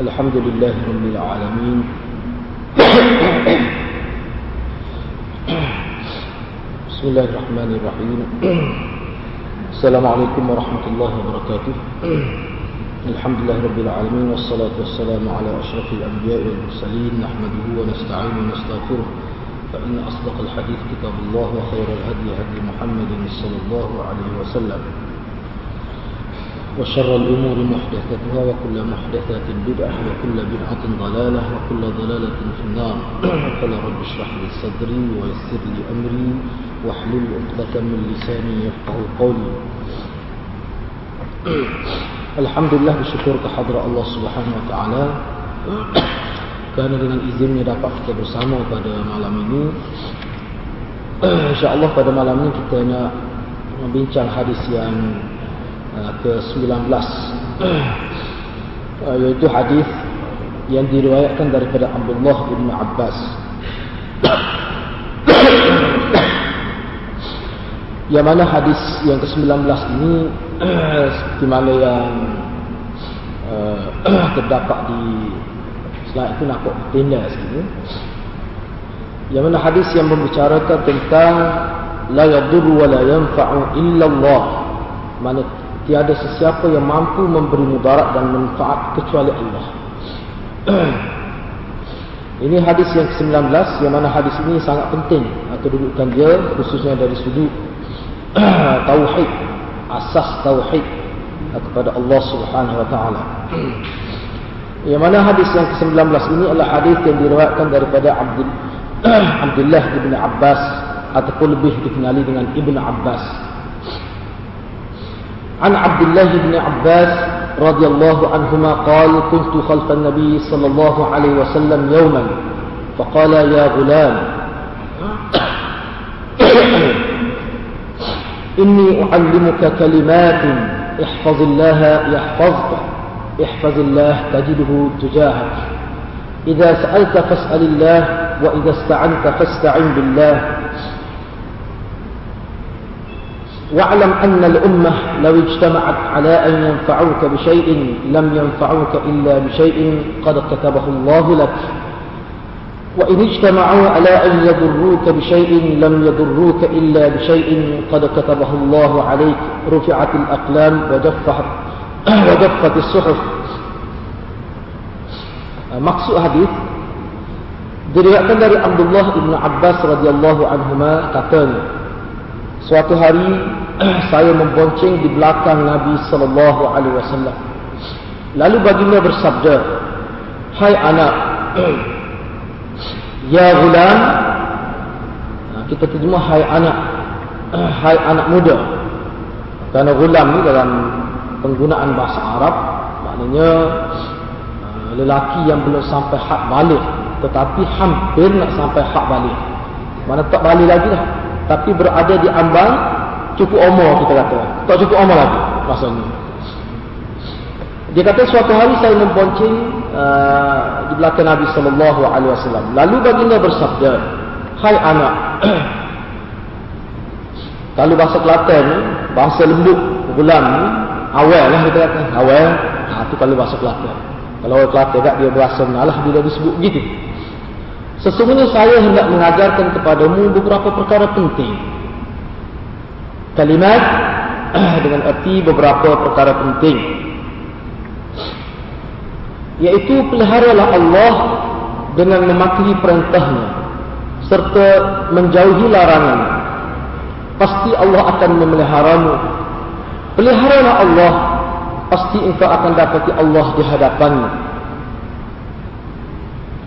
الحمد لله رب العالمين. بسم الله الرحمن الرحيم. السلام عليكم ورحمة الله وبركاته. الحمد لله رب العالمين والصلاة والسلام على أشرف الأنبياء والمرسلين. نحمده ونستعين ونستغفره. فإن أصدق الحديث كتاب الله وخير الهدي هدي محمد صلى الله عليه وسلم. وشر الأمور محدثتها وكل محدثات بدعة وكل بدعة ضلالة وكل ضلالة في النار. قال رب اشرح لي صدري ويسر لي أمري واحلل عقدة من لساني يفقه قولي. الحمد لله بشكر حضرة الله سبحانه وتعالى كان dengan izinnya dapat kita bersama pada malam ini insyaallah pada malam ini kita nak membincang hadis yang ke-19. Uh, iaitu hadis yang diriwayatkan daripada Abdullah bin Abbas. yang mana hadis yang ke-19 ini seperti mana yang uh, terdapat di slide itu nak tenda sini. Yang mana hadis yang membicarakan tentang la yadur wa la yanfa'u illa Allah mana tiada sesiapa yang mampu memberi mudarat dan manfaat kecuali Allah ini hadis yang ke-19 yang mana hadis ini sangat penting kedudukan dia khususnya dari sudut tauhid asas tauhid kepada Allah Subhanahu wa taala. Yang mana hadis yang ke-19 ini adalah hadis yang diriwayatkan daripada Abdul Abdullah bin Abbas ataupun lebih dikenali dengan Ibn Abbas. عن عبد الله بن عباس رضي الله عنهما قال كنت خلف النبي صلى الله عليه وسلم يوما. فقال يا غلام إني أعلمك كلمات احفظ الله يحفظك احفظ الله تجده تجاهك. إذا سألت فاسأل الله وإذا استعنت فاستعن بالله. واعلم أن الأمة لو اجتمعت على أن ينفعوك بشيء لم ينفعوك إلا بشيء قد كتبه الله لك. وإن اجتمعوا على أن يضروك بشيء لم يضروك إلا بشيء قد كتبه الله عليك. رفعت الأقلام وجفت, وجفت الصحف. maksud hadis diriwayatkan dari Abdullah bin Abbas radhiyallahu anhuma katanya suatu hari saya membonceng di belakang Nabi sallallahu alaihi wasallam. Lalu baginda bersabda hai anak Ya gulam. Kita terjemah hai anak Hai anak muda. Kerana gulam ni dalam Penggunaan bahasa Arab Maknanya Lelaki yang belum sampai hak balik Tetapi hampir nak sampai hak balik. Mana tak balik lagi lah Tapi berada di ambang Cukup umur kita kata Tak cukup umur lagi Maksudnya dia kata suatu hari saya membonceng uh, di belakang Nabi sallallahu alaihi wasallam. Lalu baginda bersabda, "Hai anak, kalau bahasa Kelantan ni, bahasa lembut, gulam ni, awal lah kita kata. Awal, ha, tu kalau bahasa Kelantan. Kalau orang Kelantan tak dia berasa menalah dia disebut begitu. Sesungguhnya saya hendak mengajarkan kepadamu beberapa perkara penting. Kalimat dengan erti beberapa perkara penting. Yaitu peliharalah Allah dengan mematuhi perintahnya serta menjauhi larangan. Pasti Allah akan memeliharamu. Peliharalah Allah, pasti engkau akan dapati Allah di hadapannya.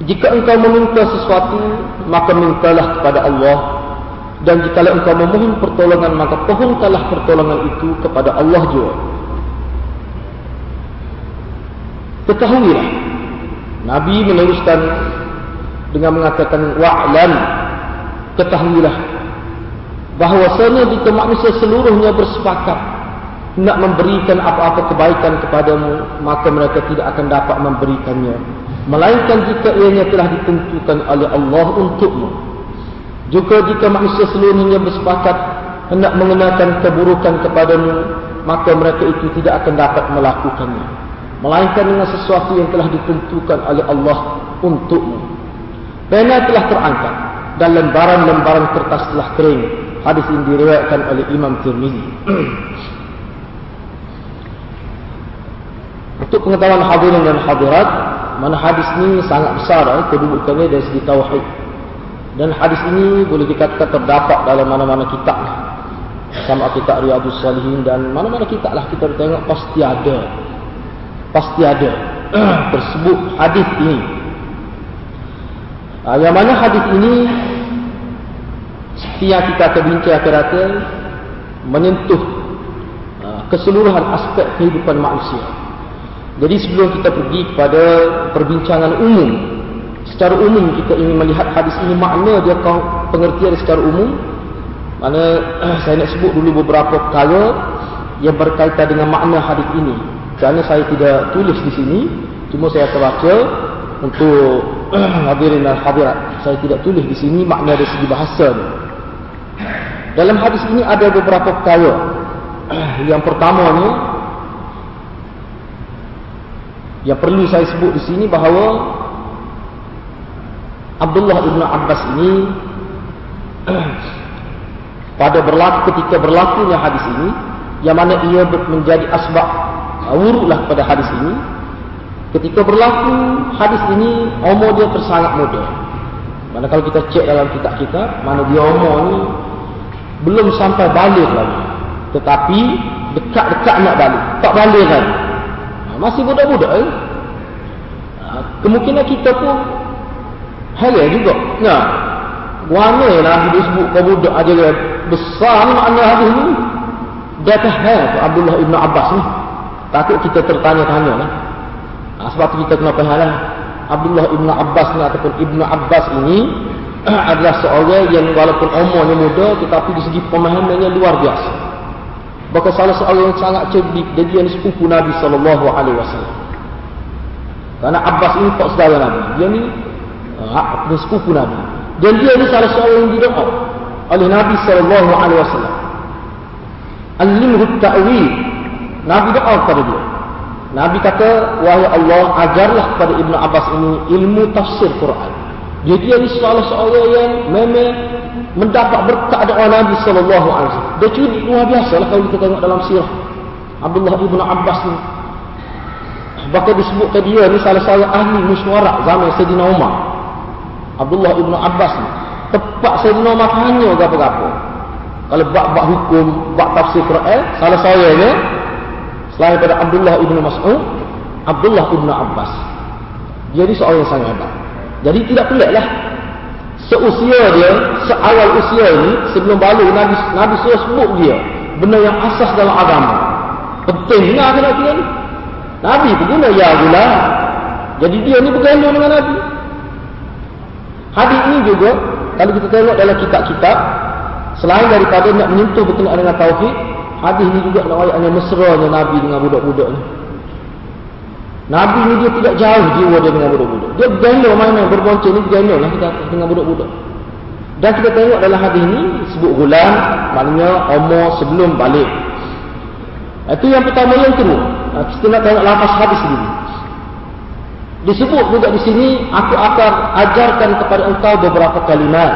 Jika engkau meminta sesuatu, maka mintalah kepada Allah. Dan jika engkau memohon pertolongan, maka pohonkanlah pertolongan itu kepada Allah juga. Ketahuilah Nabi meneruskan dengan mengatakan wa'lam. Ketahuilah bahwasanya jika manusia seluruhnya bersepakat nak memberikan apa-apa kebaikan kepadamu maka mereka tidak akan dapat memberikannya. Melainkan jika ianya telah ditentukan oleh Allah untukmu juga jika manusia seluruhnya bersepakat hendak mengenakan keburukan kepadamu maka mereka itu tidak akan dapat melakukannya melainkan dengan sesuatu yang telah ditentukan oleh Allah untukmu. Pena telah terangkat dan lembaran-lembaran kertas telah kering. Hadis ini diriwayatkan oleh Imam Tirmizi. Untuk pengetahuan hadirin dan hadirat, mana hadis ini sangat besar eh, kedudukannya dari segi tauhid. Dan hadis ini boleh dikatakan terdapat dalam mana-mana kitab. Sama kitab Riyadus Salihin dan mana-mana kitab lah kita tengok pasti ada. Pasti ada tersebut hadis ini. Uh, yang mana hadis ini seperti yang kita akan bincang akhir-akhir menyentuh uh, keseluruhan aspek kehidupan manusia. Jadi sebelum kita pergi kepada perbincangan umum, secara umum kita ingin melihat hadis ini makna dia pengertian secara umum. Mana saya nak sebut dulu beberapa perkara yang berkaitan dengan makna hadis ini. Kerana saya tidak tulis di sini, cuma saya terbaca untuk hadirin dan hadirat. Saya tidak tulis di sini makna dari segi bahasa. Dalam hadis ini ada beberapa perkara. Yang pertama ni yang perlu saya sebut di sini bahawa Abdullah ibn Abbas ini pada berlaku ketika berlakunya hadis ini yang mana ia menjadi asbab wuruklah pada hadis ini. Ketika berlaku hadis ini umur dia tersangat muda. Mana kalau kita cek dalam kitab kita mana dia umur ni belum sampai balik lagi. Tetapi dekat-dekat nak balik tak balik lagi. Masih budak-budak eh? Ha, kemungkinan kita pun halal juga. Nah mana lah dia sebut kau budak aja dia besar ni makna hadis ni. Dia tahan Abdullah Ibn Abbas ni. Takut kita tertanya-tanya lah. Ha, sebab tu kita kena faham lah. Abdullah Ibn Abbas ni ataupun Ibn Abbas ini adalah seorang yang walaupun umurnya muda tetapi di segi pemahamannya luar biasa. Bahkan salah seorang yang sangat cerdik. Dan dia ni sepupu Nabi wasallam. Karena Abbas ini tak saudara Nabi. Dia ni ha, dia sepupu Nabi. Dan dia ni salah seorang yang didoa oleh Nabi sallallahu alaihi wasallam. Alimhu ta'wil. Nabi doa kepada dia. Nabi kata, "Wahai Allah, ajarlah kepada Ibnu Abbas ini ilmu tafsir Quran." Jadi dia ni salah seorang yang memang mendapat berkat doa Nabi sallallahu alaihi wasallam. Dia curi luar biasa lah kalau kita tengok dalam sirah Abdullah ibn Abbas ni. Bahkan disebutkan dia ni salah seorang ahli mesyuarat zaman Sayyidina Umar. Abdullah ibn Abbas ni. Tepat Sayyidina Umar tanya apa-apa. Kalau bab-bab hukum, bab tafsir Quran, salah seorang ni selain daripada Abdullah ibn Mas'ud, Abdullah ibn Abbas. Ni seorang yang sangat hebat. Jadi tidak peliklah seusia dia, seawal usia ini, sebelum balik Nabi Nabi suruh sebut dia benda yang asas dalam agama. Penting dengar kena dia ni. Nabi berguna ya gula. Jadi dia ni bergandung dengan Nabi. Hadis ini juga kalau kita tengok dalam kitab-kitab selain daripada nak menyentuh berkenaan dengan tauhid, hadis ini juga nak ayat mesra Nabi dengan budak-budak ni. Nabi ni dia tidak jauh jiwa dia dengan budak-budak. Dia bergendong main-main berbonceng ni bergendong lah kita dengan budak-budak. Dan kita tengok dalam hadis ni sebut gulam maknanya umur sebelum balik. Itu yang pertama yang kedua. Kita nak tengok lafaz hadis ni. Disebut juga di sini aku akan ajarkan kepada engkau beberapa kalimat.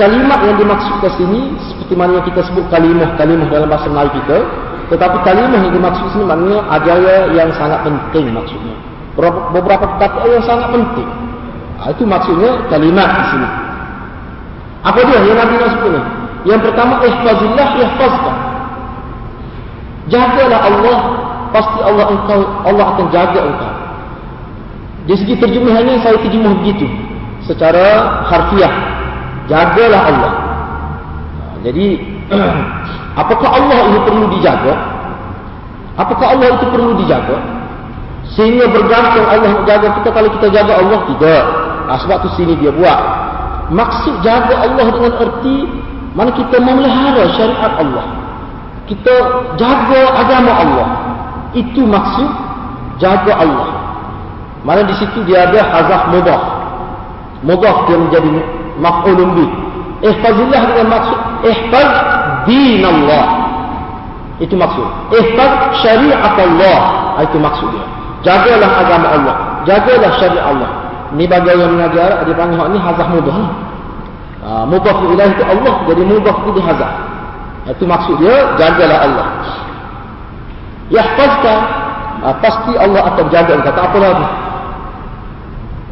Kalimat yang dimaksudkan sini seperti mana kita sebut kalimah-kalimah dalam bahasa Melayu kita tetapi kalimah yang dimaksud sini maknanya ajaran yang sangat penting maksudnya. Beberapa perkataan yang sangat penting. Ha, itu maksudnya kalimat di sini. Apa dia yang Nabi maksud ini? Yang pertama, ihfazillah ihfazkan. Jagalah Allah, pasti Allah engkau Allah akan jaga engkau. Di segi terjemahannya saya terjemah begitu. Secara harfiah. Jagalah Allah. Jadi Apakah Allah ini perlu dijaga? Apakah Allah itu perlu dijaga? Sehingga bergantung Allah jaga kita kalau kita jaga Allah tidak. Nah, sebab tu sini dia buat. Maksud jaga Allah dengan erti mana kita memelihara syariat Allah. Kita jaga agama Allah. Itu maksud jaga Allah. Mana di situ dia ada hazaf mudaf. Mudaf dia menjadi maf'ulun bih. Ihfazillah dengan maksud ihfaz din Allah. Itu maksud. Ihfaz syariat Allah. Itu maksudnya. Jagalah agama Allah. Jagalah syariat Allah. Ni bagi yang mengajar, dia panggil ni hazah mudah. Ha, mudhaf ilahi itu Allah, jadi mudhaf itu hazah. Itu maksud dia, jagalah Allah. Yahfazka, ha, pasti Allah akan jaga. Tak apa lagi.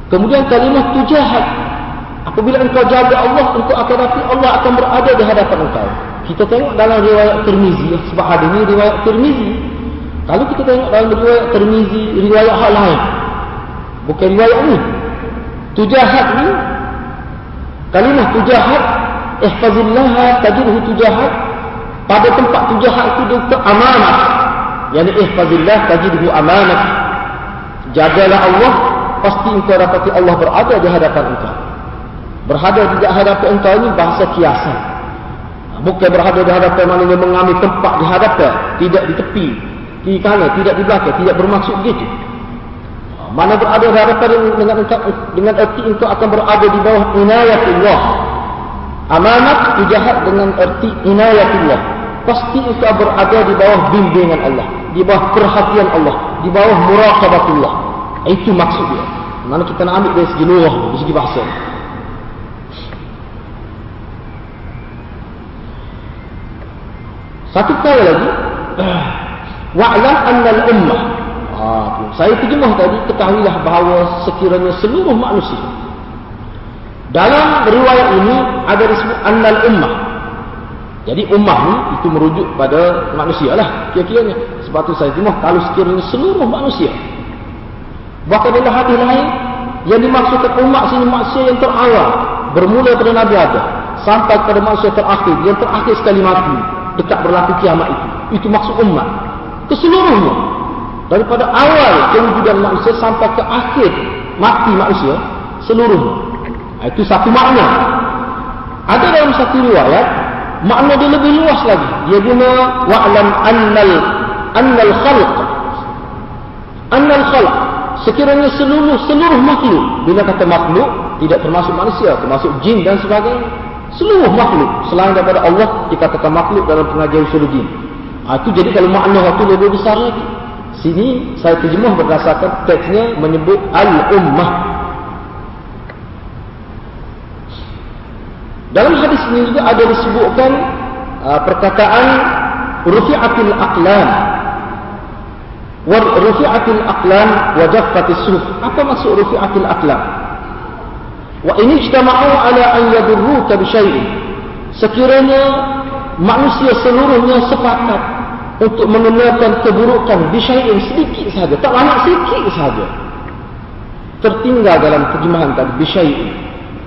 Kemudian kalimah tujahat. Apabila engkau jaga Allah, engkau akan dapat Allah akan berada di hadapan engkau. Kita tengok dalam riwayat Tirmizi, sebab ada ni riwayat Tirmizi. Kalau kita tengok dalam riwayat Tirmizi, riwayat hal lain. Bukan riwayat ni. Tujahat ni, kalimah tujahat, ihfazillah tajirhu tujahat, pada tempat tujahat itu dia amanah. Yani ihfazillah tajirhu amanah. Jagalah Allah, pasti engkau dapati Allah berada di hadapan engkau. Berada di hadapan engkau ini bahasa kiasan. Bukan berada di hadapan maknanya mengambil tempat di hadapan. Tidak di tepi. Di kanan, tidak di belakang. Tidak bermaksud begitu. Mana berada di hadapan dengan, dengan erti engkau akan berada di bawah inayatullah. Amanat dijahat dengan erti inayatullah. Pasti engkau berada di bawah bimbingan Allah. Di bawah perhatian Allah. Di bawah muraqabatullah. Itu maksud dia. Mana kita nak ambil dari segi luah, dari segi bahasa. Satu kali lagi wa'lam anna al-ummah. Ha, saya terjemah tadi ketahuilah bahawa sekiranya seluruh manusia dalam riwayat ini ada disebut anna al-ummah. Jadi ummah ni itu merujuk pada manusia lah kira-kiranya. Sebab tu saya terjemah kalau sekiranya seluruh manusia. Bahkan dalam hadis lain yang dimaksudkan ummah sini manusia yang terawal bermula pada Nabi Adam sampai pada manusia terakhir yang terakhir sekali mati dekat berlaku kiamat itu. Itu maksud umat. Keseluruhnya. Daripada awal kewujudan manusia sampai ke akhir mati manusia. Seluruhnya. Itu satu makna. Ada dalam satu riwayat. Makna dia lebih luas lagi. Dia guna wa'lam annal annal khalq. Annal khalq. Sekiranya seluruh seluruh makhluk. Bila kata makhluk. Tidak termasuk manusia. Termasuk jin dan sebagainya seluruh makhluk selain daripada Allah dikatakan makhluk dalam pengajian usuluddin. Ha, itu jadi kalau makna itu lebih besar lagi. Sini saya terjemah berdasarkan teksnya menyebut al-ummah. Dalam hadis ini juga ada disebutkan uh, perkataan rufi'atil aqlam. Rufi'atil aqlam wa jaffatis suhuf. Apa maksud rufi'atil aqlam? Wa ini ijtama'u ala an yadurruka bi syai'in. Sekiranya manusia seluruhnya sepakat untuk mengenakan keburukan bi syai'in sedikit saja, tak banyak sedikit saja. Tertinggal dalam terjemahan tadi bi syai'in.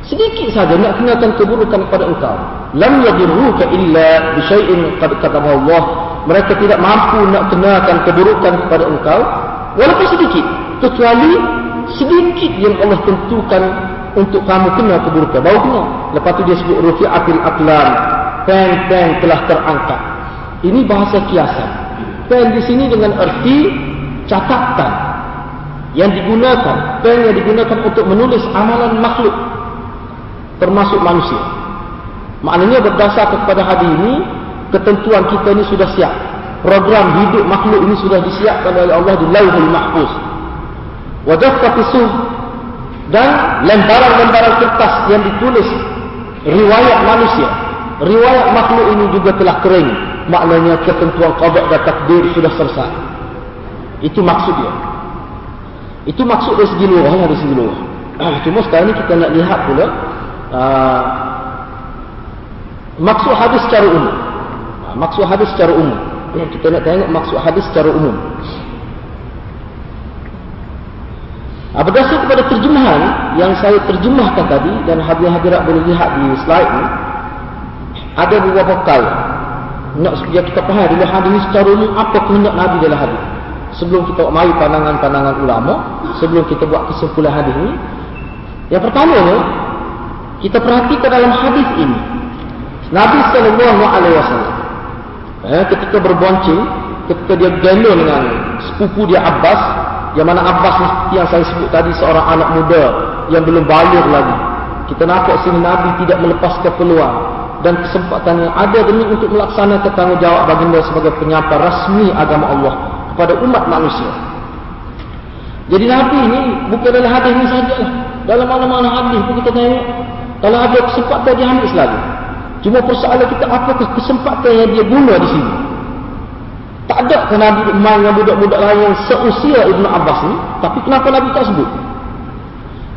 Sedikit saja nak kenakan keburukan kepada engkau. Lam yadurruka illa bi syai'in qad katabahu Allah. Mereka tidak mampu nak kenakan keburukan kepada engkau walaupun sedikit kecuali sedikit yang Allah tentukan untuk kamu kena keburukan. Baru kena. Lepas tu dia sebut rufi'atil aqlam. Pen-pen telah terangkat. Ini bahasa kiasan. Pen di sini dengan erti catatan. Yang digunakan. Pen yang digunakan untuk menulis amalan makhluk. Termasuk manusia. Maknanya berdasar kepada hadis ini. Ketentuan kita ini sudah siap. Program hidup makhluk ini sudah disiapkan oleh Allah di lauhul mahfuz. Wajah kafisuh dan lembaran-lembaran kertas yang ditulis riwayat manusia. Riwayat makhluk ini juga telah kering. Maknanya ketentuan qada dan takdir sudah selesai. Itu maksud dia. Itu maksud dari segi luar dari segi luar. Cuma sekarang ini kita nak lihat pula uh, maksud hadis secara umum maksud hadis secara umum. Kita nak tengok maksud hadis secara umum. Berdasar kepada terjemahan yang saya terjemahkan tadi dan hadirat-hadirat boleh lihat di slide ni? Ada beberapa kali nak supaya kita faham dalam hadis secara umum apa kehendak Nabi dalam hadis? Sebelum kita mari pandangan-pandangan ulama sebelum kita buat kesimpulan hadis ini yang pertama ni kita perhatikan dalam hadis ini. Nabi sallallahu alaihi wasallam eh, ketika berbonceng ketika dia gendong dengan sepupu dia Abbas yang mana Abbas yang saya sebut tadi seorang anak muda yang belum balik lagi. Kita nampak sini Nabi tidak melepaskan peluang dan kesempatan yang ada demi untuk melaksanakan tanggungjawab baginda sebagai penyampai rasmi agama Allah kepada umat manusia. Jadi Nabi ni bukan dalam hadis ni saja. Dalam mana-mana hadis pun kita tengok. Kalau ada kesempatan dia ambil selalu. Cuma persoalan kita apakah kesempatan yang dia guna di sini. Tak ada ke Nabi main dengan budak-budak lain yang seusia Ibn Abbas ni. Tapi kenapa Nabi tak sebut?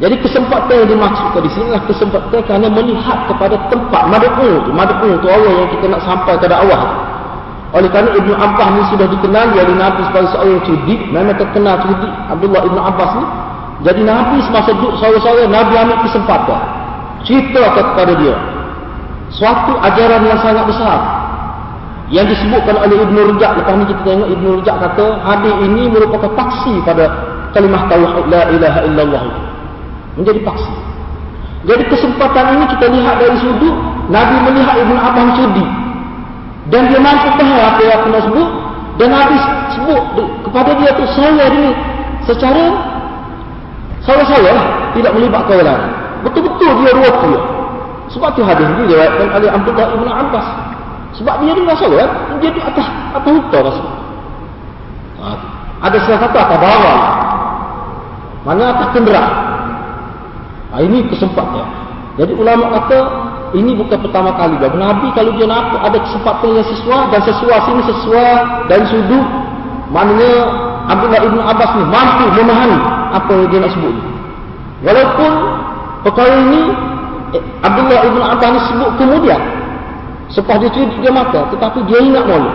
Jadi kesempatan yang dimaksudkan di sini adalah kesempatan kerana melihat kepada tempat mad'u tu. Mad'u tu Allah yang kita nak sampai pada awal. Oleh kerana Ibn Abbas ni sudah dikenali oleh Nabi sebagai seorang yang cerdik. Memang terkenal cerdik Abdullah Ibn Abbas ni. Jadi Nabi semasa duduk sore-sore, Nabi ambil kesempatan. Cerita kepada dia. Suatu ajaran yang sangat besar. Yang disebutkan oleh Ibn Rujak. Lepas ni kita tengok Ibn Rujak kata, hadis ini merupakan taksi pada kalimah tawahid la ilaha illallah menjadi paksi. Jadi kesempatan ini kita lihat dari sudut Nabi melihat Ibn Abbas cerdik dan dia mampu tahu apa yang aku nak sebut dan Nabi sebut kepada dia tu saya ini secara saya-saya lah tidak melibatkan orang lain. Betul-betul dia ruwet. Sebab tu hadis ini diriwayatkan oleh Abdullah Ibn Abbas. Sebab dia ni rasa kan, dia di atas atas hutan rasa. Ha, ada salah satu atas bawah. Mana atas kenderaan. Ha, ini kesempatan. Jadi ulama kata ini bukan pertama kali bagi Nabi kalau dia nak ada kesempatan yang sesuai dan sesuai sini sesuai dan sudut maknanya Abdullah Ibn Abbas ni mampu memahami apa yang dia nak sebut. Walaupun perkara ini Abdullah Ibn Abbas ni sebut kemudian selepas dia cerita dia mata tetapi dia ingat malu.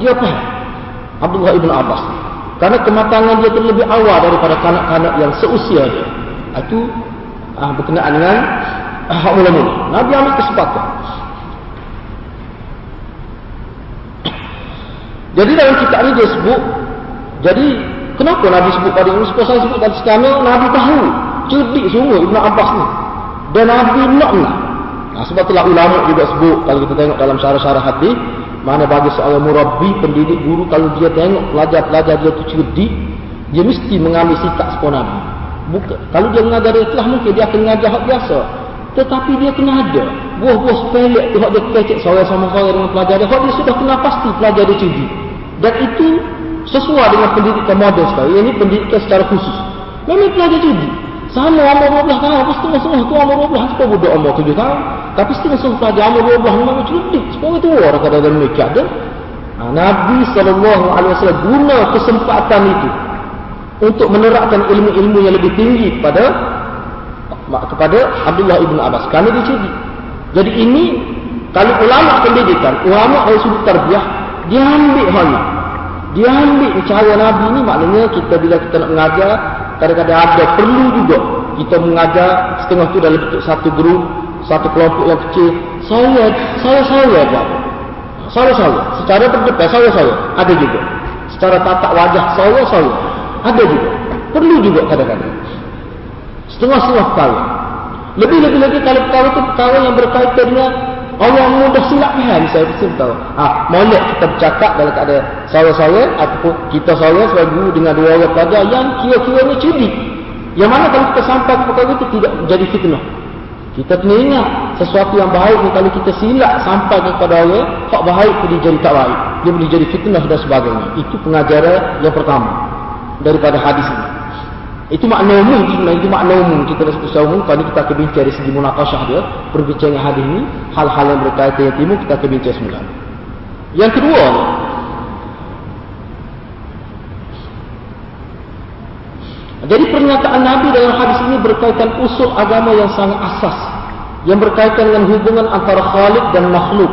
Dia apa? Abdullah Ibn Abbas ni. Karena kematangan dia terlebih awal daripada kanak-kanak yang seusia dia. Itu ah, berkenaan dengan ah, mula-mula. Nabi ambil kesempatan. Jadi dalam kitab ini dia sebut, jadi kenapa Nabi sebut pada ini? Sebab saya sebut tadi sekarang, Nabi tahu. Cerdik semua Ibn Abbas ni. Dan Nabi nak nak. Nah, sebab itulah ulama juga sebut, kalau kita tengok dalam syarah-syarah hadis mana bagi seorang murabbi, pendidik, guru, kalau dia tengok pelajar-pelajar dia tu cerdik, dia mesti mengambil sikap sepuluh Nabi. Bukan. Kalau dia mengajar dia telah mungkin dia akan mengajar hak biasa. Tetapi dia kena ada. Buah-buah sepelek tu hak dia kecek seorang sama orang dengan pelajar dia. Hak dia sudah kena pasti pelajar dia cerdik. Dan itu sesuai dengan pendidikan moden sekarang. Ini pendidikan secara khusus. Memang pelajar cerdik. Sama umur 12 tahun. Apa setengah-setengah tu umur 12. Apa budak umur 7 tahun. Tapi setengah-setengah pelajar umur 12 memang cerdik. Sebab itu orang kadang-kadang mereka ada. Ha, Nabi SAW guna kesempatan itu untuk menerapkan ilmu-ilmu yang lebih tinggi kepada kepada Abdullah ibn Abbas kerana dia cerdik. Jadi ini kalau ulama pendidikan, ulama dari sudut tarbiyah, dia ambil hal. Dia ambil cara Nabi ni maknanya kita bila kita nak mengajar, kadang-kadang ada perlu juga kita mengajar setengah tu dalam bentuk satu grup, satu kelompok yang kecil. Saya, saya, saya buat. Saya, saya. Secara terdepan, saya, saya. Ada juga. Secara tatak wajah, saya, saya. Ada juga. Perlu juga kadang-kadang. Setengah-setengah perkara. Lebih-lebih lagi kalau perkara itu perkara yang berkaitan dengan Allah mudah silap faham saya mesti tahu. Ah, molek kita bercakap dalam keadaan saya-saya ataupun kita saya sebagai guru dengan dua orang pelajar yang kira-kiranya cerdik. Yang mana kalau kita sampai ke perkara itu tidak jadi fitnah. Kita kena ingat sesuatu yang baik ni kalau kita silap sampai kepada orang, hak baik dia jadi tak baik. Dia boleh jadi fitnah dan sebagainya. Itu pengajaran yang pertama daripada hadis ini. Itu makna umum itu makna umum kita dah sebut umum kalau kita akan bincang dari segi munakashah dia perbincangan hadis ini hal-hal yang berkaitan dengan timur kita akan bincang semula. Yang kedua Jadi pernyataan Nabi dalam hadis ini berkaitan usul agama yang sangat asas yang berkaitan dengan hubungan antara Khalik dan makhluk.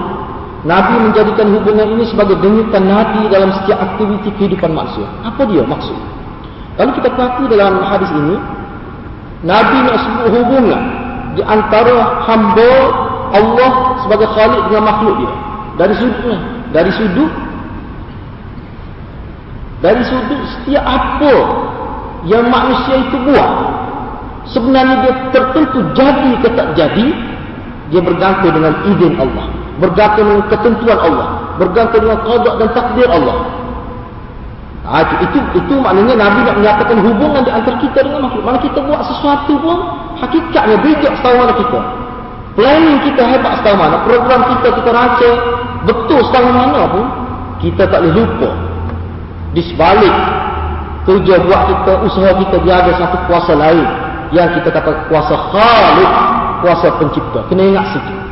Nabi menjadikan hubungan ini sebagai denyutan nadi dalam setiap aktiviti kehidupan manusia. Apa dia maksud? Kalau kita perhati dalam hadis ini, Nabi nak sebut hubungan di antara hamba Allah sebagai khalik dengan makhluk dia. Dari sudut dari sudut dari sudut setiap apa yang manusia itu buat sebenarnya dia tertentu jadi ke tak jadi dia bergantung dengan izin Allah bergantung dengan ketentuan Allah bergantung dengan qada dan takdir Allah Ha, itu, itu, itu maknanya Nabi nak menyatakan hubungan di antara kita dengan makhluk. Mana kita buat sesuatu pun, hakikatnya bijak setahu mana kita. Planning kita hebat setahu mana. Program kita kita raca betul setahu mana pun, kita tak boleh lupa. Di sebalik kerja buat kita, usaha kita dia ada satu kuasa lain yang kita kata kuasa khalik, kuasa pencipta. Kena ingat sikit.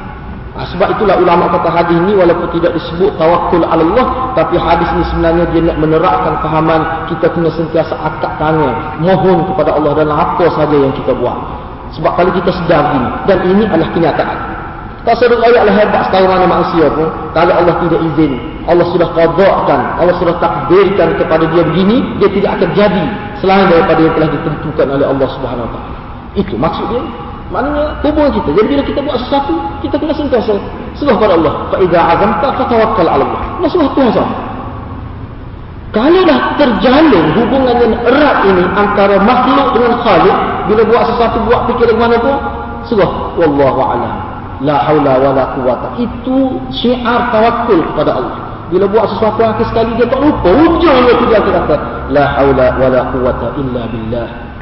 Ha, sebab itulah ulama kata hadis ni walaupun tidak disebut tawakul Allah tapi hadis ni sebenarnya dia nak menerapkan fahaman kita kena sentiasa akad tangan mohon kepada Allah dalam apa saja yang kita buat. Sebab kalau kita sedar gini dan ini adalah kenyataan. Tak seru ayatlah hebat setahu mana manusia pun kalau Allah tidak izin Allah sudah qadakkan Allah sudah takdirkan kepada dia begini dia tidak akan jadi selain daripada yang telah ditentukan oleh Allah Subhanahu Wa Taala. Itu maksud dia. Maknanya hubungan kita. Jadi bila kita buat sesuatu, kita kena sentiasa serah pada Allah. Fa idza azamta fatawakkal 'ala Allah. Nah, serah Tuhan sama. Kalau dah terjalin hubungan yang erat ini antara makhluk dengan Khalik, bila buat sesuatu buat fikir mana pun, serah wallahu a'lam. La haula wala quwata. Itu syiar tawakul kepada Allah. Bila buat sesuatu akhir sekali dia tak lupa ujungnya dia kata la haula wala quwata illa billah.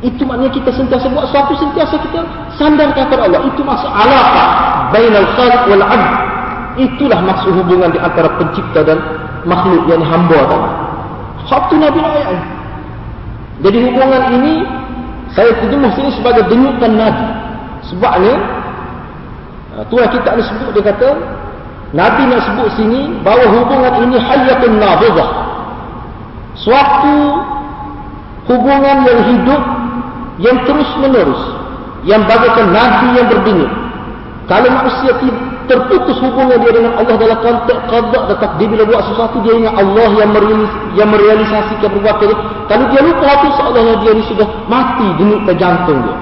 Itu maknanya kita sentiasa buat sesuatu sentiasa kita sandar kepada Allah. Itu maksud alaqah bainal khaliq wal 'abd. Itulah maksud hubungan di antara pencipta dan makhluk yang hamba tadi. Satu Nabi ayat. Jadi hubungan ini saya terjemah sini sebagai denyukan Nabi. Sebabnya ah, Tuhan kita ni sebut dia kata Nabi nak sebut sini bahawa hubungan ini hayatun nabizah. Suatu hubungan yang hidup yang terus menerus yang bagaikan nabi yang berdenyut kalau manusia terputus hubungan dia dengan Allah dalam konteks qada dan takdir bila buat sesuatu dia ingat Allah yang merealis, yang merealisasikan perbuatan dia. Kalau dia lupa itu seolah-olah dia ni sudah mati denyut ke jantung dia.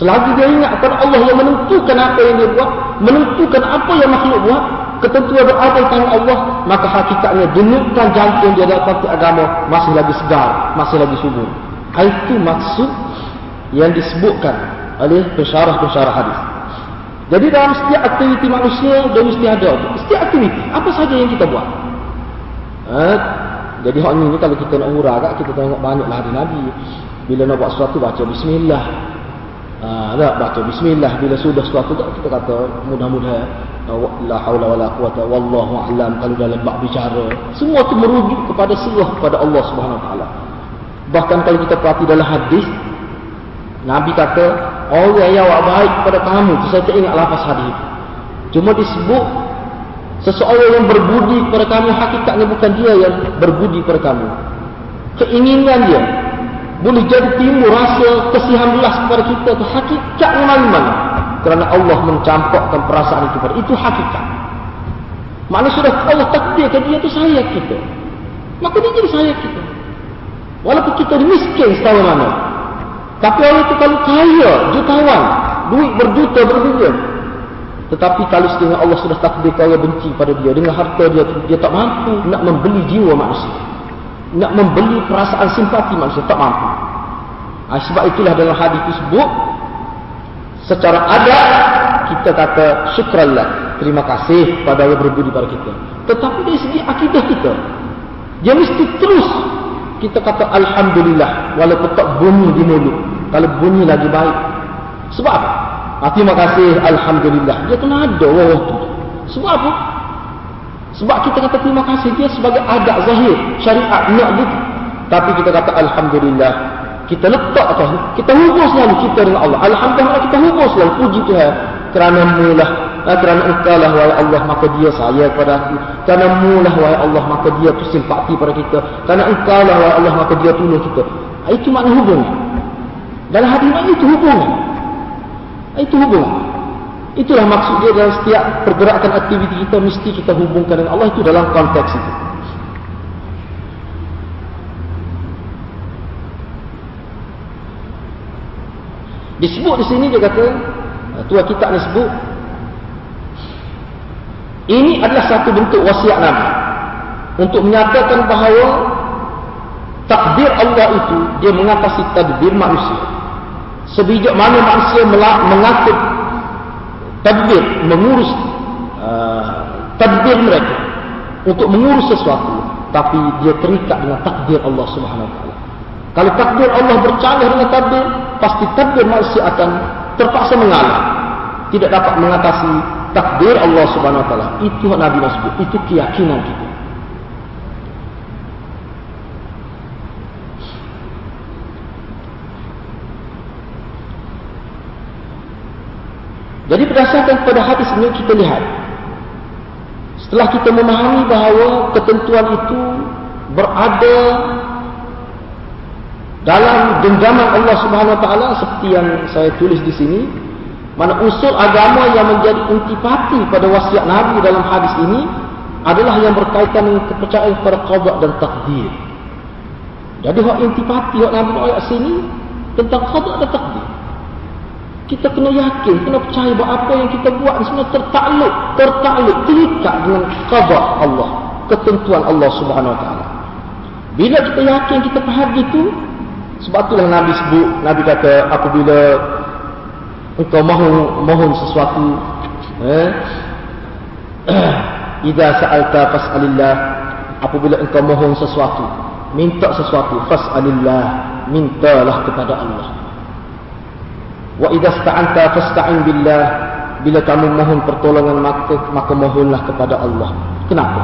Selagi dia ingat kepada Allah yang menentukan apa yang dia buat menentukan apa yang makhluk buat ketentuan berada di tangan Allah maka hakikatnya denyutkan jantung dia dalam konteks agama masih lagi segar masih lagi subur itu maksud yang disebutkan oleh pensyarah-pensyarah hadis. Jadi dalam setiap aktiviti manusia dia mesti ada. Setiap aktiviti apa saja yang kita buat. Ha? Jadi hak ni kalau kita nak urah kat kita tengok banyaklah hadis Nabi. Bila nak buat sesuatu baca bismillah. Ha, tak baca bismillah bila sudah sesuatu kita kata mudah-mudahan la haula wala quwata wallahu a'lam kalau dalam bab bicara semua itu merujuk kepada serah kepada Allah Subhanahu wa taala Bahkan kalau kita perhati dalam hadis Nabi kata Orang yang awak baik kepada kamu Saya tak ingat lafaz hadis Cuma disebut Seseorang yang berbudi kepada kamu Hakikatnya bukan dia yang berbudi kepada kamu. Keinginan dia Boleh jadi timbul rasa Kesihan belas kepada kita itu Hakikatnya mana-mana Kerana Allah mencampakkan perasaan itu pada Itu hakikat. Mana sudah Allah takdirkan dia itu sayang kita. Maka dia jadi sayang kita Walaupun kita miskin setahu mana. Tapi orang itu kalau kaya, jutawan, duit berjuta berjuta. Tetapi kalau setengah Allah sudah takdir kaya benci pada dia. Dengan harta dia, dia tak mampu nak membeli jiwa manusia. Nak membeli perasaan simpati manusia. Tak mampu. Ha, sebab itulah dalam hadis tersebut. Secara adat, kita kata syukrallah. Terima kasih pada yang berbudi pada kita. Tetapi dari segi akidah kita. Dia mesti terus kita kata Alhamdulillah walaupun tak bunyi di mulut. Kalau bunyi lagi baik. Sebab apa? Ha, terima kasih Alhamdulillah. Dia kena ada Allah tu. Sebab apa? sebab kita kata terima kasih dia sebagai adat zahir syariat nak gitu. Tapi kita kata Alhamdulillah kita letak atas kita hubung selalu kita dengan Allah. Alhamdulillah kita hubung selalu. Puji Tuhan. Kerana mulah Kerana engkau lah wahai Allah maka dia sayang kepada aku. Kerana mu lah wahai Allah maka dia tu simpati pada kita. Kerana engkau lah wahai Allah maka dia tolong kita. Itu makna hubung. Dalam hati ini itu hubung. Ah, itu hubung. Itulah maksud dia dalam setiap pergerakan aktiviti kita mesti kita hubungkan dengan Allah itu dalam konteks itu. Disebut di sini dia kata, tua kita ni sebut ini adalah satu bentuk wasiat Nabi untuk menyatakan bahawa takdir Allah itu dia mengatasi tadbir manusia. Sebijak mana manusia mengatur tadbir, mengurus uh, tadbir mereka untuk mengurus sesuatu, tapi dia terikat dengan takdir Allah Subhanahu Wa Taala. Kalau takdir Allah bercanggah dengan takdir, pasti takdir manusia akan terpaksa mengalah, tidak dapat mengatasi takdir Allah Subhanahu wa taala. Itu Nabi Rasul itu keyakinan kita. Jadi berdasarkan pada hadis ini kita lihat setelah kita memahami bahawa ketentuan itu berada dalam genggaman Allah Subhanahu wa taala seperti yang saya tulis di sini mana usul agama yang menjadi intipati pada wasiat Nabi dalam hadis ini adalah yang berkaitan dengan kepercayaan kepada qada dan takdir. Jadi hak intipati hak Nabi ayat sini tentang qada dan takdir. Kita kena yakin, kena percaya bahawa apa yang kita buat ni semua tertakluk, tertakluk, terikat dengan qada Allah, ketentuan Allah Subhanahu Wa Taala. Bila kita yakin, kita faham itu, sebab itulah Nabi sebut, Nabi kata apabila engkau mohon mohon sesuatu eh? Idza sa'alta fas'alillah apabila engkau mohon sesuatu minta sesuatu fas'alillah mintalah kepada Allah. Wa idza sta'anta fasta'in billah bila kamu mohon pertolongan maka maka mohonlah kepada Allah. Kenapa?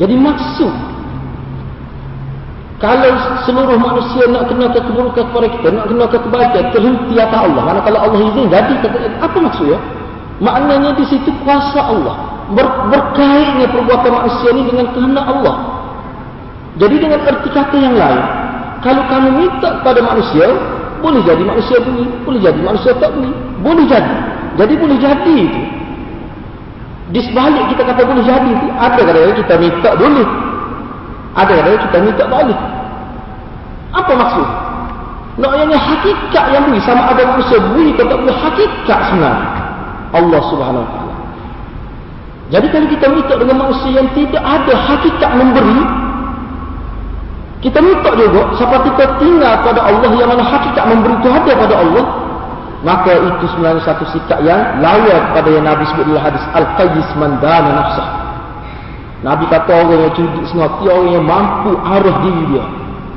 Jadi maksud kalau seluruh manusia nak kena ke keburukan kepada kita, nak kena ke kebaikan, terhenti atas Allah. Mana kalau Allah izin, jadi apa maksudnya? Maknanya di situ kuasa Allah. Ber, berkaitnya perbuatan manusia ini dengan kehendak Allah. Jadi dengan erti kata yang lain, kalau kamu minta kepada manusia, boleh jadi manusia bunyi, boleh jadi manusia tak bunyi, boleh jadi. Jadi boleh jadi itu. Di sebalik kita kata boleh jadi itu, ada kadang kita minta boleh, ada yang kita minta balik. Apa maksud? Naknya hakikat yang beri sama ada manusia beri atau tak beri hakikat sebenarnya. Allah subhanahu wa. Jadi kalau kita minta dengan manusia yang tidak ada hakikat memberi, kita minta juga siapa kita tinggal pada Allah yang mana hakikat memberi itu ada pada Allah, maka itu sebenarnya satu sikap yang lawan pada yang Nabi sebut dalam hadis Al-Qayyis Mandana Nafsah. Nabi kata orang yang cerdik sengaja orang yang mampu arah diri dia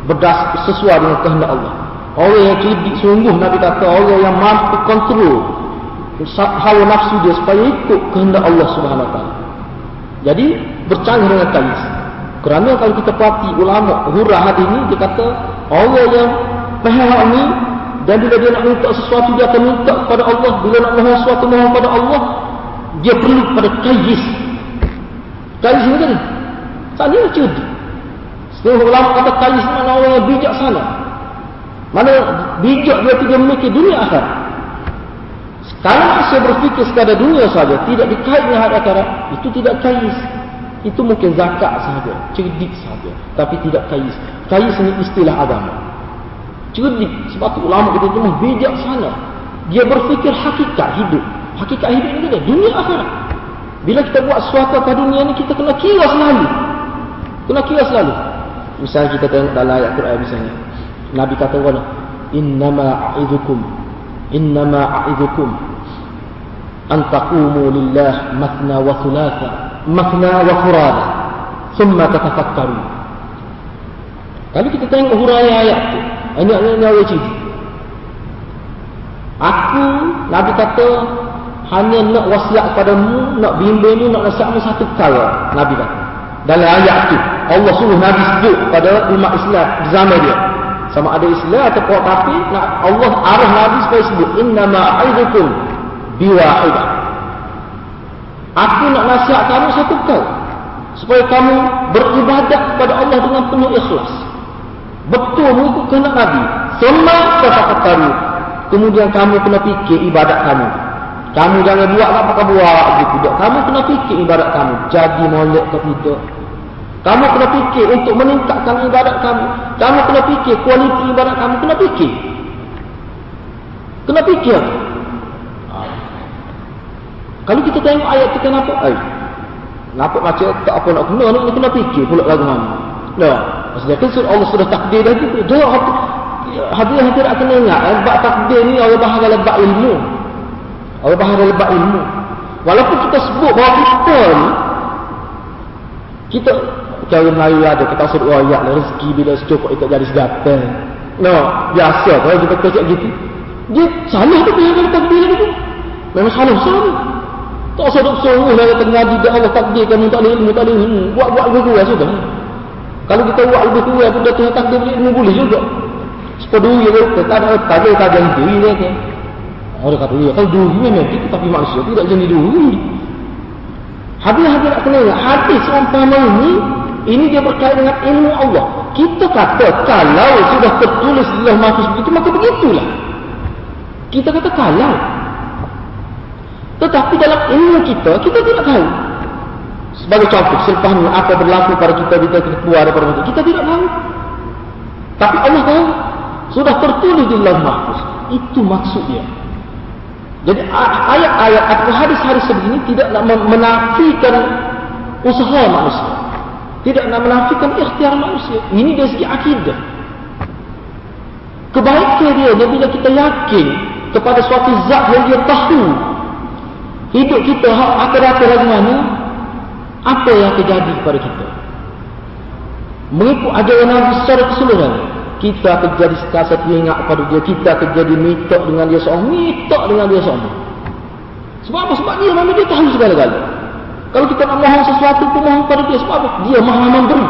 berdas sesuai dengan kehendak Allah. Orang yang cerdik sungguh Nabi kata orang yang mampu kontrol hawa nafsu dia supaya ikut kehendak Allah Subhanahu Taala. Jadi bercanggah dengan kais. Kerana kalau kita perhati ulama hurah hadis ini dia kata orang yang faham ni dan bila dia nak minta sesuatu dia akan minta kepada Allah bila nak mohon sesuatu mohon kepada Allah dia perlu pada kais Kais ni kan? Sana cerdik. Setengah ulama kata kais ni mana orang yang bijak sana. Mana bijak dia tidak memikir dunia akhir. Kalau saya berfikir sekadar dunia saja, tidak dikait dengan hari akhirat, itu tidak kais. Itu mungkin zakat sahaja, cerdik sahaja, tapi tidak kais. Kais ni istilah agama. Cerdik, sebab tu ulama kita cuma bijak sana. Dia berfikir hakikat hidup. Hakikat hidup ini dia dunia akhirat. Bila kita buat sesuatu ke dunia ni kita kena kira selalu. Kena kira selalu. Misalnya kita tengok dalam ayat Quran misalnya. Nabi kata apa? Innama a'idukum innama a'idukum an taqumu lillah mathna wa thulatha mathna wa furada thumma tatafakkaru. Kalau kita tengok huraian ayat tu, ayat-ayat yang cerita. Aku Nabi kata hanya nak wasiat padamu, nak bimbingmu, nak nasihatmu satu perkara. Nabi kata. Dalam ayat itu, Allah suruh Nabi sebut pada umat Islam di zaman dia. Sama ada Islam atau kuat kafir, nak Allah arah Nabi supaya sebut. Innama aidukum biwahidah. Aku nak nasihat kamu satu perkara. Supaya kamu beribadat kepada Allah dengan penuh ikhlas. Betul mengikut kehendak Nabi. Semua kata-kata Kemudian kamu kena fikir ibadat kamu. Kamu jangan buat apa kau buat tidak. Kamu kena fikir ibadat kamu jadi molek ke tidak. Kamu kena fikir untuk meningkatkan ibadat kamu. Kamu kena fikir kualiti ibadat kamu kena fikir. Kena fikir. Ha. Kalau kita tengok ayat itu kenapa? Eh, nampak macam tak apa nak kena, nak kena fikir pula lagu mana. Nah, maksudnya kan Allah sudah takdir dah gitu. Dia hadir-hadir akan ingat, eh, bak takdir ni Allah bahagia lebak ilmu. Allah bahasa lebat ilmu. Walaupun kita sebut bahawa kita ni, kita, cara Melayu ada, kita sebut rakyat lah, rezeki bila secukup itu jadi segata. No, biasa kalau kita kecek gitu. Dia salah tu punya kata takdir itu. Memang salah salah. Tak usah duk sungguh lah ngaji dia Allah takdir kamu tak ada ilmu, tak ada ilmu. Buat-buat lebih kurang sudah. Kalau kita buat lebih kurang pun dah Tuhan takdir ilmu boleh juga. Sepuluh ya, tak ada, tak ada, tak ada, tak ada, tak Orang kata, ya, kalau duri memang kita tapi manusia tidak jadi duri. Hadis-hadis nak kena ingat, hadis umpama ini, ini dia berkait dengan ilmu Allah. Kita kata, kalau sudah tertulis dalam mahfuz begitu, maka begitulah. Kita kata kalau. Tetapi dalam ilmu kita, kita tidak tahu. Sebagai contoh, selepas ini apa berlaku pada kita kita keluar daripada kita, kita tidak tahu. Tapi Allah tahu. Sudah tertulis di mahfuz. Itu maksudnya. Jadi ayat-ayat atau hadis-hadis sebegini tidak nak menafikan usaha manusia. Tidak nak menafikan ikhtiar manusia. Ini dari segi akidah. Kebaikan dia, dia bila kita yakin kepada suatu zat yang dia tahu hidup kita akan datang lagi mana apa yang terjadi kepada kita mengikut ajaran Nabi secara keseluruhan kita akan jadi setiap ingat kepada dia. Kita akan jadi mitok dengan dia seorang. Mitok dengan dia seorang. Sebab apa? sebab dia mana dia tahu segala-gala. Kalau kita nak mohon sesuatu pun mohon kepada dia. Sebab apa? dia maha memberi.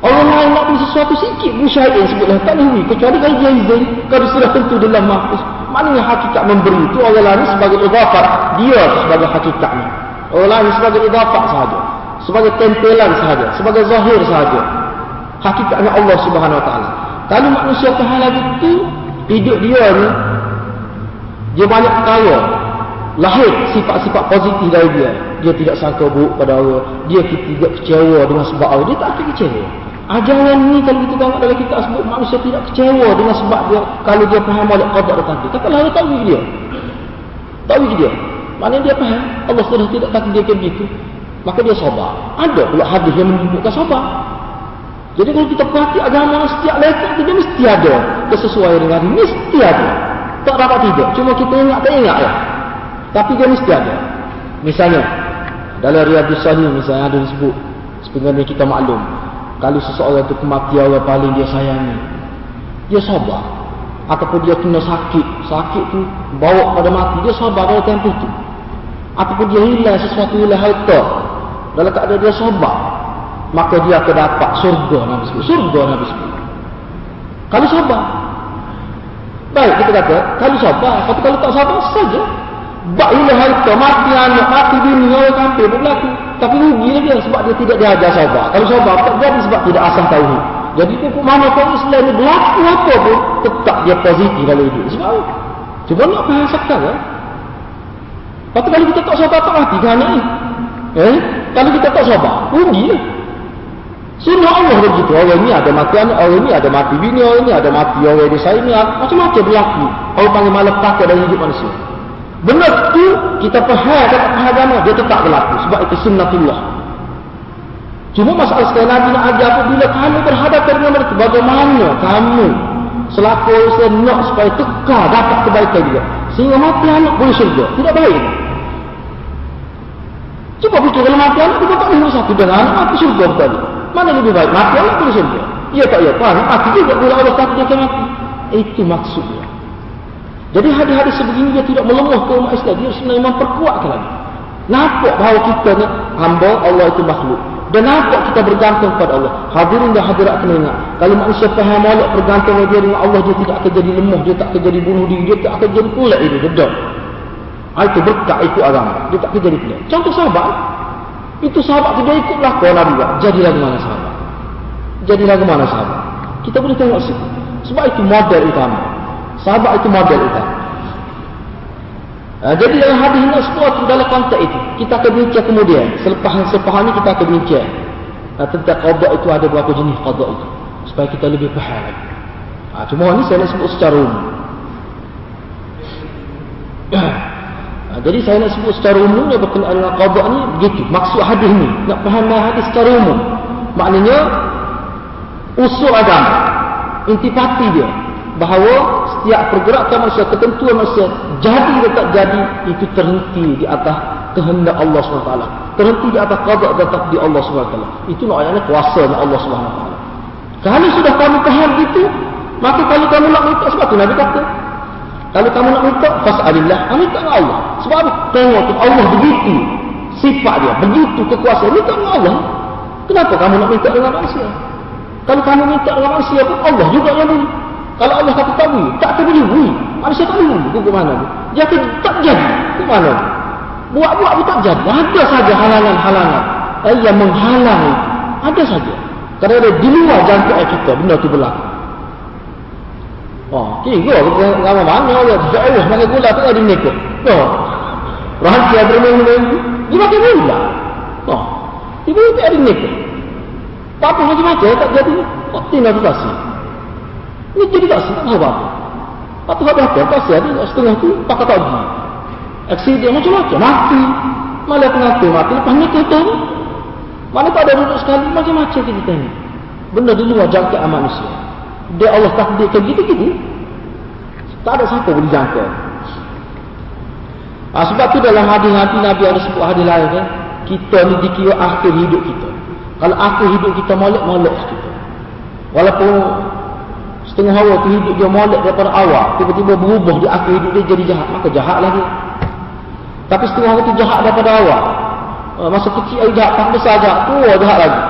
Orang lain nak beri sesuatu sikit musyahid yang sebutlah tak boleh kecuali kalau dia izin kalau sudah tentu dalam mahfuz. Maknanya hakikat memberi itu orang lain sebagai idafat dia sebagai hakikatnya. Orang lain sebagai idafat sahaja. Sebagai tempelan sahaja. Sebagai zahir sahaja hakikatnya Allah Subhanahu Wa Taala. Kalau manusia tahala itu hidup dia ni dia banyak kaya lahir sifat-sifat positif dari dia. Dia tidak sangka buruk pada Allah. Dia tidak kecewa dengan sebab Allah. Dia tak akan kecewa. Ajaran ni kalau kita tengok dalam kitab sebut manusia tidak kecewa dengan sebab dia kalau dia faham balik qadar dan takdir katalah dia tahu dia. Tahu dia. Mana dia faham. Allah sudah tidak takdir dia begitu maka dia sabar ada pula hadis yang menunjukkan sabar jadi kalau kita perhati agama setiap letak itu mesti ada kesesuaian dengan mesti ada. Tak dapat tidak. Cuma kita ingat tak ingat ya. Tapi dia mesti ada. Misalnya dalam Riyadhus Salih misalnya ada disebut sebenarnya kita maklum kalau seseorang itu kematian orang paling dia sayangi dia sabar ataupun dia kena sakit sakit tu bawa pada mati dia sabar pada tempoh tu ataupun dia hilang sesuatu hilang harta dalam keadaan dia sabar maka dia akan dapat surga Nabi sebut. Surga Nabi sebut. Kalau sabar. Baik kita kata, kalau sabar, tapi kalau tak sabar saja. Bak ilah harta, mati anak, mati bini, orang kampir berlaku. Tapi rugi lah sebab dia tidak diajar sabar. Kalau sabar, tak jadi sebab tidak asam tahu. Jadi pupuk mana kau Islam ni berlaku apa pun, tetap dia positif dalam hidup. Sebab? Cuba nak faham sekarang. Lepas kalau kita tak sabar, tak mati kan ni. Eh? Kalau kita tak sabar, rugi lah. Sunnah Allah begitu. Orang ini ada mati anak, orang ini ada mati bini, orang ini ada mati orang di saya ini. Macam-macam berlaku. Orang panggil malam pakai dalam hidup manusia. Benar tu kita faham tak faham agama, dia tetap berlaku. Sebab itu sunnatullah. Cuma masalah sekali Nabi nak ajar apabila kamu berhadapan dengan mereka, bagaimana kamu selaku Islam nak supaya tekar dapat kebaikan dia. Sehingga mati anak boleh syurga. Tidak baik. Cuba fikir kalau mati anak, kita tak boleh satu dengan anak, mati syurga betul. Mana lebih baik? Mati Allah boleh syurga. Ya tak ya? Faham? Mati juga bila Allah takdirkan mati. Itu maksudnya. Jadi hadis-hadis sebegini dia tidak melemah ke umat Islam. Dia sebenarnya memperkuatkan lagi. Nampak bahawa kita ni hamba Allah itu makhluk. Dan nampak kita bergantung pada Allah. Hadirin dan hadirat kena ingat. Kalau manusia faham Allah bergantung dia dengan Allah, dia tidak akan jadi lemah. Dia tak akan jadi bunuh diri. Dia tak akan jadi pula itu. Dedam. Itu berkat ikut agama. Dia tak akan jadi pula. Contoh sahabat. Itu sahabat tu dia ikutlah kau Nabi buat. Jadilah mana sahabat. Jadilah mana sahabat. Kita boleh tengok situ. Sebab itu model utama. Sahabat itu model utama. Ha, jadi dalam hadis ini semua itu dalam konteks itu. Kita akan bincang kemudian. Selepas selepas ini kita akan bincang. Ha, tentang qadha itu ada berapa jenis qadha itu. Supaya kita lebih faham. Ha, cuma ini saya nak sebut secara umum. Ha, jadi saya nak sebut secara umum yang berkenaan dengan qadha ni begitu. Maksud hadis ni nak faham hadis secara umum. Maknanya usul agama, intipati dia bahawa setiap pergerakan manusia, ketentuan manusia jadi atau tak jadi itu terhenti di atas kehendak Allah SWT. Terhenti di atas qadha dan takdir Allah SWT. Itu maknanya kuasa Allah SWT. Kalau sudah kamu faham itu, maka kalau kamu nak minta sebab itu Nabi kata, kalau kamu nak minta, fas'alillah. Minta dengan Allah. Sebab apa? Tengok tu Allah begitu. Sifat dia. Begitu kekuasaan. Minta dengan Allah. Kenapa kamu nak minta dengan manusia? Kalau kamu minta dengan manusia pun Allah juga yang beri. Kalau Allah kata tak beri, tak akan beri. Manusia tak dulu. Itu ke mana? Dia tak jadi. Ke mana? Buat-buat pun tak jadi. Ada saja halangan-halangan. Eh, yang menghalang Ada saja. Kerana di luar jangkaan kita, benda tu berlaku. Oh, kira kita nama mana dia jauh makan gula tu ada nekut. Oh. Rahasia bermain-main. Dia makan gula. Oh. Ibu itu ada nekut. Apa macam-macam tak jadi. Tak tinggal tu kasih. Ini jadi kasih tak tahu apa. Apa apa apa kasih ada setengah tu pakai tadi. Aksiden macam-macam mati. Malah pengatur mati lepas ni kita mana tak ada duduk sekali macam-macam kita tengok. Benda di luar jangkaan manusia. Dia Allah takdirkan gitu-gitu. Tak ada siapa boleh jangka. Ha, sebab tu dalam hadis-hadis Nabi ada sebut hadis lain kan. Kita ni dikira akhir hidup kita. Kalau akhir hidup kita molek-molek kita. Walaupun setengah awal tu hidup dia molek daripada awal. Tiba-tiba berubah di akhir hidup dia jadi jahat. Maka jahat lagi. Tapi setengah awal tu jahat daripada awal. Ah, masa kecil jahat, tak besar jahat, tua jahat lagi.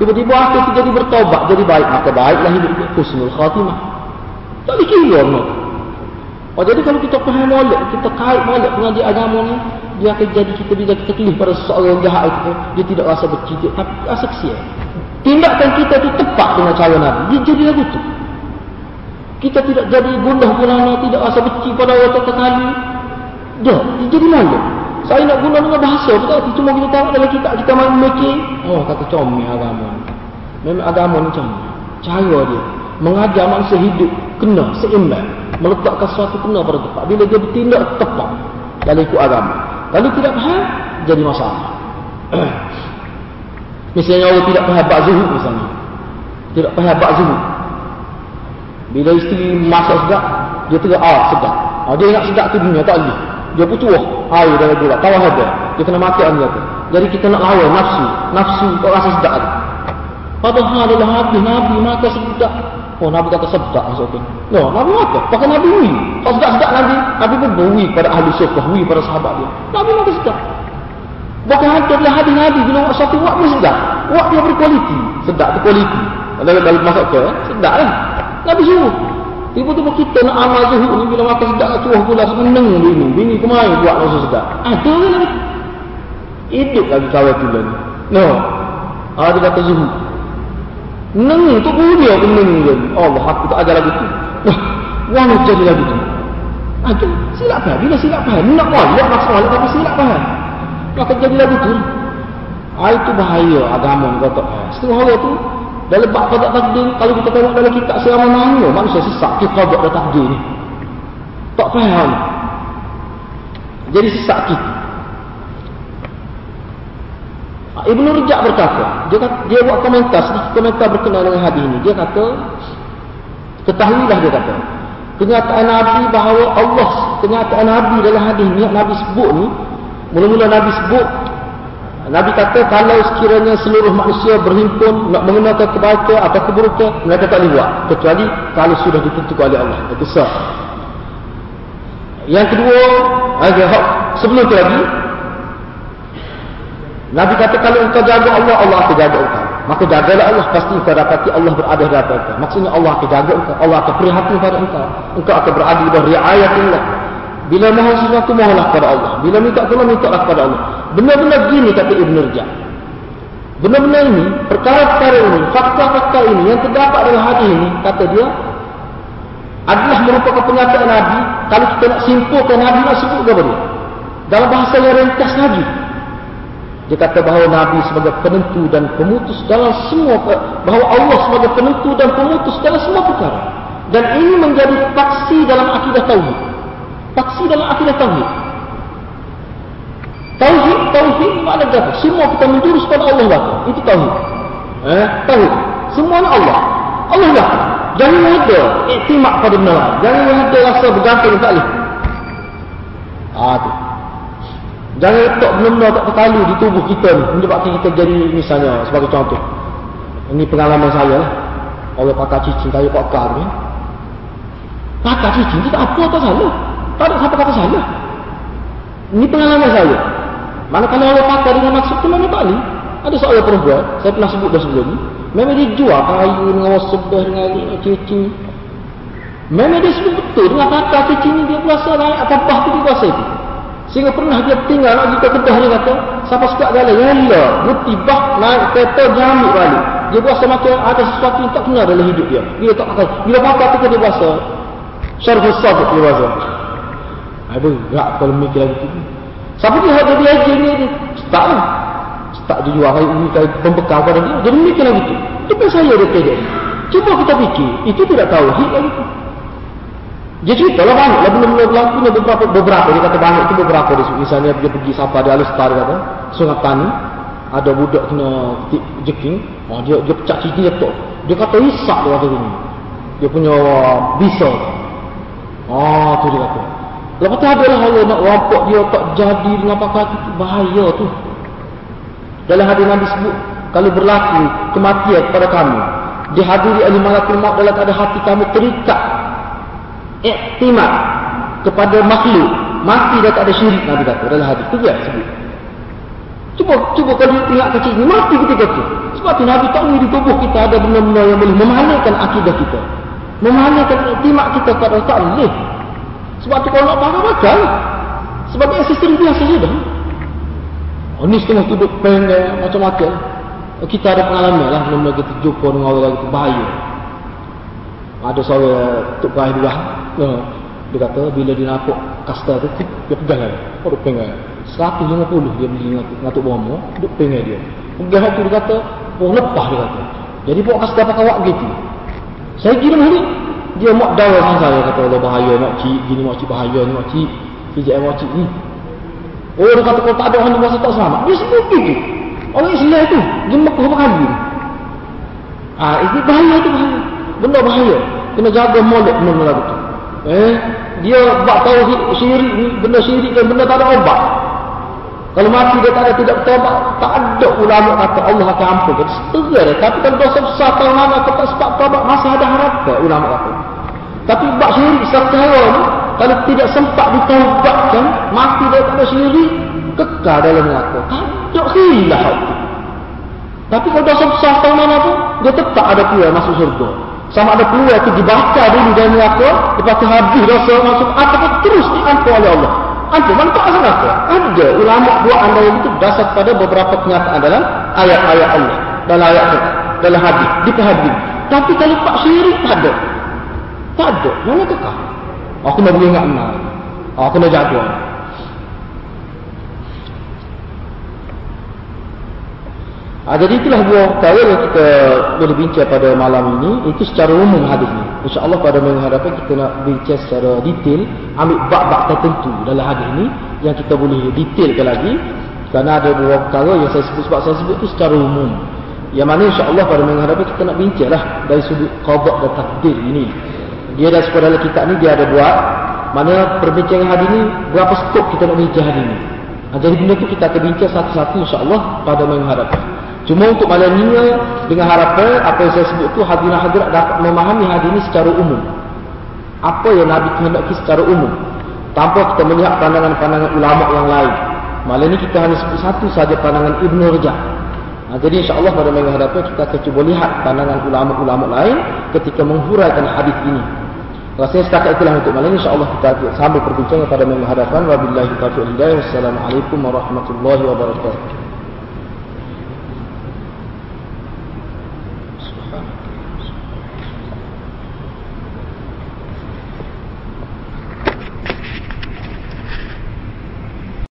Tiba-tiba itu jadi bertobat, jadi baik. Maka baiklah hidup dia. Husnul khatimah. Tak dikira no. Oh, jadi kalau kita faham molek, kita kait molek pengaji agama ni, dia akan jadi kita bila kita tulis pada seorang yang jahat itu, dia tidak rasa benci, tapi rasa kesian. Tindakan kita itu tepat dengan cara Nabi. Dia jadi lagu tu. Kita tidak jadi gundah gulana, tidak rasa benci pada orang terkali. Dia, dia jadi molek. Saya nak guna dengan bahasa tu tak cuma kita tengok dalam kitab kita main mikir. Oh kata comel agama. Memang agama ni comel. Cara dia mengajar manusia hidup kena seimbang, meletakkan sesuatu kena pada tempat. Bila dia bertindak tepat dalam ikut agama. Kalau tidak faham jadi masalah. misalnya orang tidak faham bab zuhud misalnya. Tidak faham bab zuhud. Bila isteri masak sedap, dia tegak ah sedap. Ah, dia nak sedap tu dunia tak boleh dia pucuh air dalam gula. Tawah ada dia kena makan dia tu jadi kita nak lawan nafsu. Nafsu kau rasa sedap tu. Padahal adalah Nabi Nabi maka sedap. Oh Nabi kata sedap maksudnya no Nabi maka pakai Nabi wi kalau sedap-sedap Nabi. Nabi pun beri pada ahli syurga wi pada sahabat dia. Nabi maka sedap. Bahkan ada adalah hadis Nabi bila buat satu wak pun sedap. Wak dia berkualiti. Sedap tu kualiti. Dalam masuk ke, sedap lah. Nabi suruh. Tiba-tiba kita nak amal zuhud ni bila makan sedap cuah pula seneng bini. Bini kemai buat masa sedap. Ada ke lagi? Hidup lagi kawal tu lagi. No. Ah, dia kata zuhud. Neng tu pun dia pun neng dia. Allah aku tak ajar lagi tu. Wah, wang jadi lagi tu. Ah, tu silap faham. Bila silap faham? Nak walik masalah tapi silap faham. Maka jadi lagi tu. Ah, itu bahaya agama kata. Setengah orang tu dalam bab qada takdir kalau kita tengok dalam kitab selama mana manusia sesak kita qada dan takdir ni. Tak faham. Jadi sesak kita. Ah, Ibn Rujak berkata, dia, kata, dia buat komentar, sedikit komentar berkenaan dengan hadis ini. Dia kata, ketahuilah dia kata, kenyataan Nabi bahawa Allah, kenyataan Nabi dalam hadis ini, Nabi sebut ni, mula-mula Nabi sebut, Nabi kata kalau sekiranya seluruh manusia berhimpun nak mengenakan kebaikan atau keburukan, mereka tak boleh buat. Kecuali kalau sudah ditentukan oleh Allah. Itu sah. Yang kedua, sebelum itu lagi, Nabi kata kalau engkau jaga Allah, Allah akan jaga engkau. Maka jagalah Allah, pasti engkau dapati Allah berada di atas engkau. Maksudnya Allah akan jaga engkau. Allah akan prihatin pada engkau. Engkau akan berada di bawah riayat Allah. Bila mohon sesuatu, mohonlah kepada Allah. Bila minta tolong, minta kepada Allah. Benar-benar gini kata Ibn Rajab. Benar-benar ini, perkara-perkara ini, fakta-fakta ini yang terdapat dalam hadis ini, kata dia, adalah merupakan pernyataan Nabi. Kalau kita nak simpulkan Nabi nak sebut kepada dia. Dalam bahasa yang rentas lagi. Dia kata bahawa Nabi sebagai penentu dan pemutus dalam semua, bahawa Allah sebagai penentu dan pemutus dalam semua perkara. Dan ini menjadi paksi dalam akidah Tauhid. Paksi dalam akidah Tauhid. Tauhid, tauhid makna apa? Semua kita menjurus Allah lah. Itu tauhid. Eh, tauhid. Semuanya Allah. Allah lah. Jangan ada iktimak pada benda lain. Jangan ada rasa bergantung tak boleh. Ah tu. Jangan letak benda-benda tak terkalu di tubuh kita ni. Menyebabkan kita jadi misalnya sebagai contoh. Ini pengalaman saya lah. Orang pakai cicing kayu pakar ni. Pakai cicing tu tak apa tak salah. Tak ada siapa kata salah. Ini pengalaman saya. Mana kalau Allah pakai dengan maksud tu memang tak boleh. Ada seorang perempuan, saya pernah sebut dah sebelum ni. Memang dia jual kayu dengan sedah dengan cuci. Memang dia sebut betul dengan kata kecil ni dia puasa naik atas bah tu dia puasa itu. Sehingga pernah dia tinggal nak kita kedah dia kata, siapa suka jalan, ya Allah, bah naik kereta ambil balik. Dia puasa macam ada sesuatu yang tak kena dalam hidup dia. Dia tak pakai. Bila pakai tu dia puasa. Syarif sabuk dia puasa. Aduh, gerak kalau mikir lagi tu. Siapa dia ada dia aja ni, tak lah. Tak dia jual ini pembekal pada dia. Jadi mikir lagi tu. Itu saya dia kejap. Cuba kita fikir, itu tidak tahu hit lagi tu. Dia cerita lah banyak lah belum berlaku beberapa, beberapa dia kata banyak itu beberapa dia misalnya dia pergi sapa dia Alustar kata sungai tani ada budak kena jeking oh, dia dia pecah cici dia tu dia kata isak dia kata ini dia punya bisa oh tu dia kata lepas tu ada lah Allah nak rampok dia tak jadi dengan pakai itu bahaya tu. Dalam hadis Nabi sebut kalau berlaku kematian kepada kamu dihadiri oleh malakul maut dalam keadaan hati kamu terikat iktimat kepada makhluk mati dah tak ada syirik Nabi kata dalam hadis tu dia sebut. Cuba cuba kalau tengok kecil ni mati ketika tu sebab tu Nabi tahu di tubuh kita ada benda-benda yang boleh memalaikan akidah kita. Memalaikan iktimat kita kepada Allah sebab tu kalau nak pakai makan sebagai asisten biasa saja oh ni setengah duduk pengen macam-macam kita ada pengalaman lah benda-benda kita jumpa dengan orang itu bahaya ada seorang tuk bahaya dua Ha. Dia kata bila dia nampak kasta tu dia pegang dia. Oh dia pegang. 150 dia beli ngatuk bomo, dia pegang dia. Pegang tu dia kata, oh lepas dia kata. Jadi buat kasta pakai wak gitu. Saya kira ni dia mak dawa dengan saya kata Allah bahaya mak cik gini mak cik bahaya ni mak cik kijak mak cik ni. Oh dia kata kalau tak ada orang masa tak selamat dia sebut gitu orang Islam tu dia makuh apa kali. Ah ini bahaya tu bahaya. Benda bahaya. Kena jaga mulut benda-benda betul eh dia buat tauhid syirik ni benda syirik dan benda tak ada obat kalau mati dia tak ada tidak bertobat tak ada ulama kata Allah akan ampun jadi tapi kalau dosa besar tahun lama kau tak sempat tobat masih ada harapan ulama kata. Tapi buat syirik sekarang ni kalau tidak sempat ditaubatkan mati dia tak ada syirik kekal dalam neraka tak ada hilah tapi kalau dosa besar tahun mana tu dia tetap ada pula masuk surga sama ada keluar itu dibaca dulu dari neraka lepas itu habis dosa masuk ataupun terus diampun oleh Allah ampun manfaat asal neraka ada. Ulama buat anda yang itu dasar pada beberapa kenyataan dalam ayat-ayat Allah dalam ayat itu dalam hadis dipahami tapi kalau pak syirik tak ada. Tak ada. Mana kekal? Aku nak ingat aku nak jaga. Ha, jadi itulah dua perkara yang kita boleh bincang pada malam ini. Itu secara umum hadis ini. InsyaAllah pada minggu hadapan kita nak bincang secara detail. Ambil bab-bab tertentu dalam hadis ini. Yang kita boleh detailkan lagi. Kerana ada dua perkara yang saya sebut. Sebab saya sebut itu secara umum. Yang mana insyaAllah pada minggu hadapan kita nak bincang lah. Dari sudut qadab dan takdir ini. Dia dah sekolah dalam kitab ni dia ada buat. Mana perbincangan hadis ini. Berapa skop kita nak bincang hadis ini. Jadi benda itu kita akan bincang satu-satu insyaAllah pada minggu hadapan. Cuma untuk malam ni dengan harapan apa yang saya sebut tu hadirin hadirat dapat memahami hadis ini secara umum. Apa yang Nabi kehendaki secara umum. Tanpa kita melihat pandangan-pandangan ulama yang lain. Malam ni kita hanya sebut satu saja pandangan Ibn Rajab. Ha, jadi insyaAllah pada minggu hadapan kita akan cuba lihat pandangan ulama-ulama lain ketika menghuraikan hadis ini. Rasanya setakat itulah untuk malam ini. InsyaAllah kita akan sambil perbincangan pada minggu hadapan. Wabillahi taufiq Wassalamualaikum warahmatullahi wabarakatuh.